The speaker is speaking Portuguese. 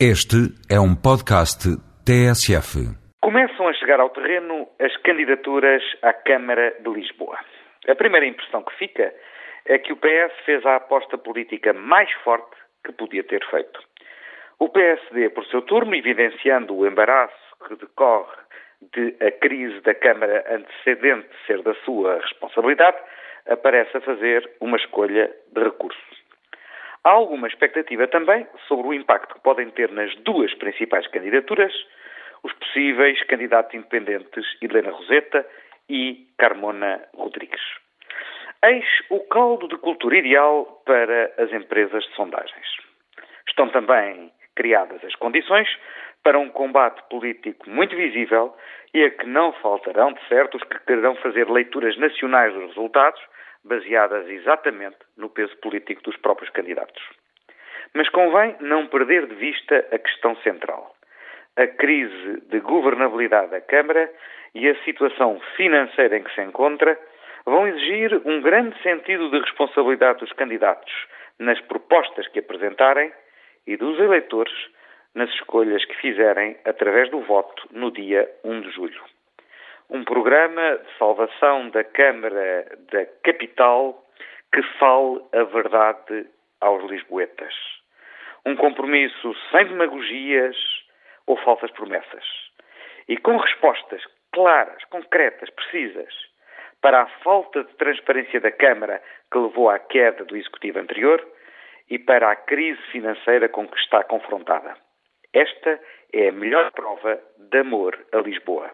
Este é um podcast TSF. Começam a chegar ao terreno as candidaturas à Câmara de Lisboa. A primeira impressão que fica é que o PS fez a aposta política mais forte que podia ter feito. O PSD, por seu turno, evidenciando o embaraço que decorre de a crise da Câmara antecedente ser da sua responsabilidade, aparece a fazer uma escolha de recursos. Há alguma expectativa também sobre o impacto que podem ter nas duas principais candidaturas os possíveis candidatos independentes Helena Roseta e Carmona Rodrigues. Eis o caldo de cultura ideal para as empresas de sondagens. Estão também criadas as condições para um combate político muito visível e a que não faltarão, de certo, os que quererão fazer leituras nacionais dos resultados baseadas exatamente no peso político dos próprios candidatos. Mas convém não perder de vista a questão central. A crise de governabilidade da Câmara e a situação financeira em que se encontra vão exigir um grande sentido de responsabilidade dos candidatos nas propostas que apresentarem e dos eleitores nas escolhas que fizerem através do voto no dia 1 de julho um programa de salvação da Câmara da Capital que fale a verdade aos lisboetas. Um compromisso sem demagogias ou falsas promessas. E com respostas claras, concretas, precisas para a falta de transparência da Câmara que levou à queda do Executivo anterior e para a crise financeira com que está confrontada. Esta é a melhor prova de amor a Lisboa.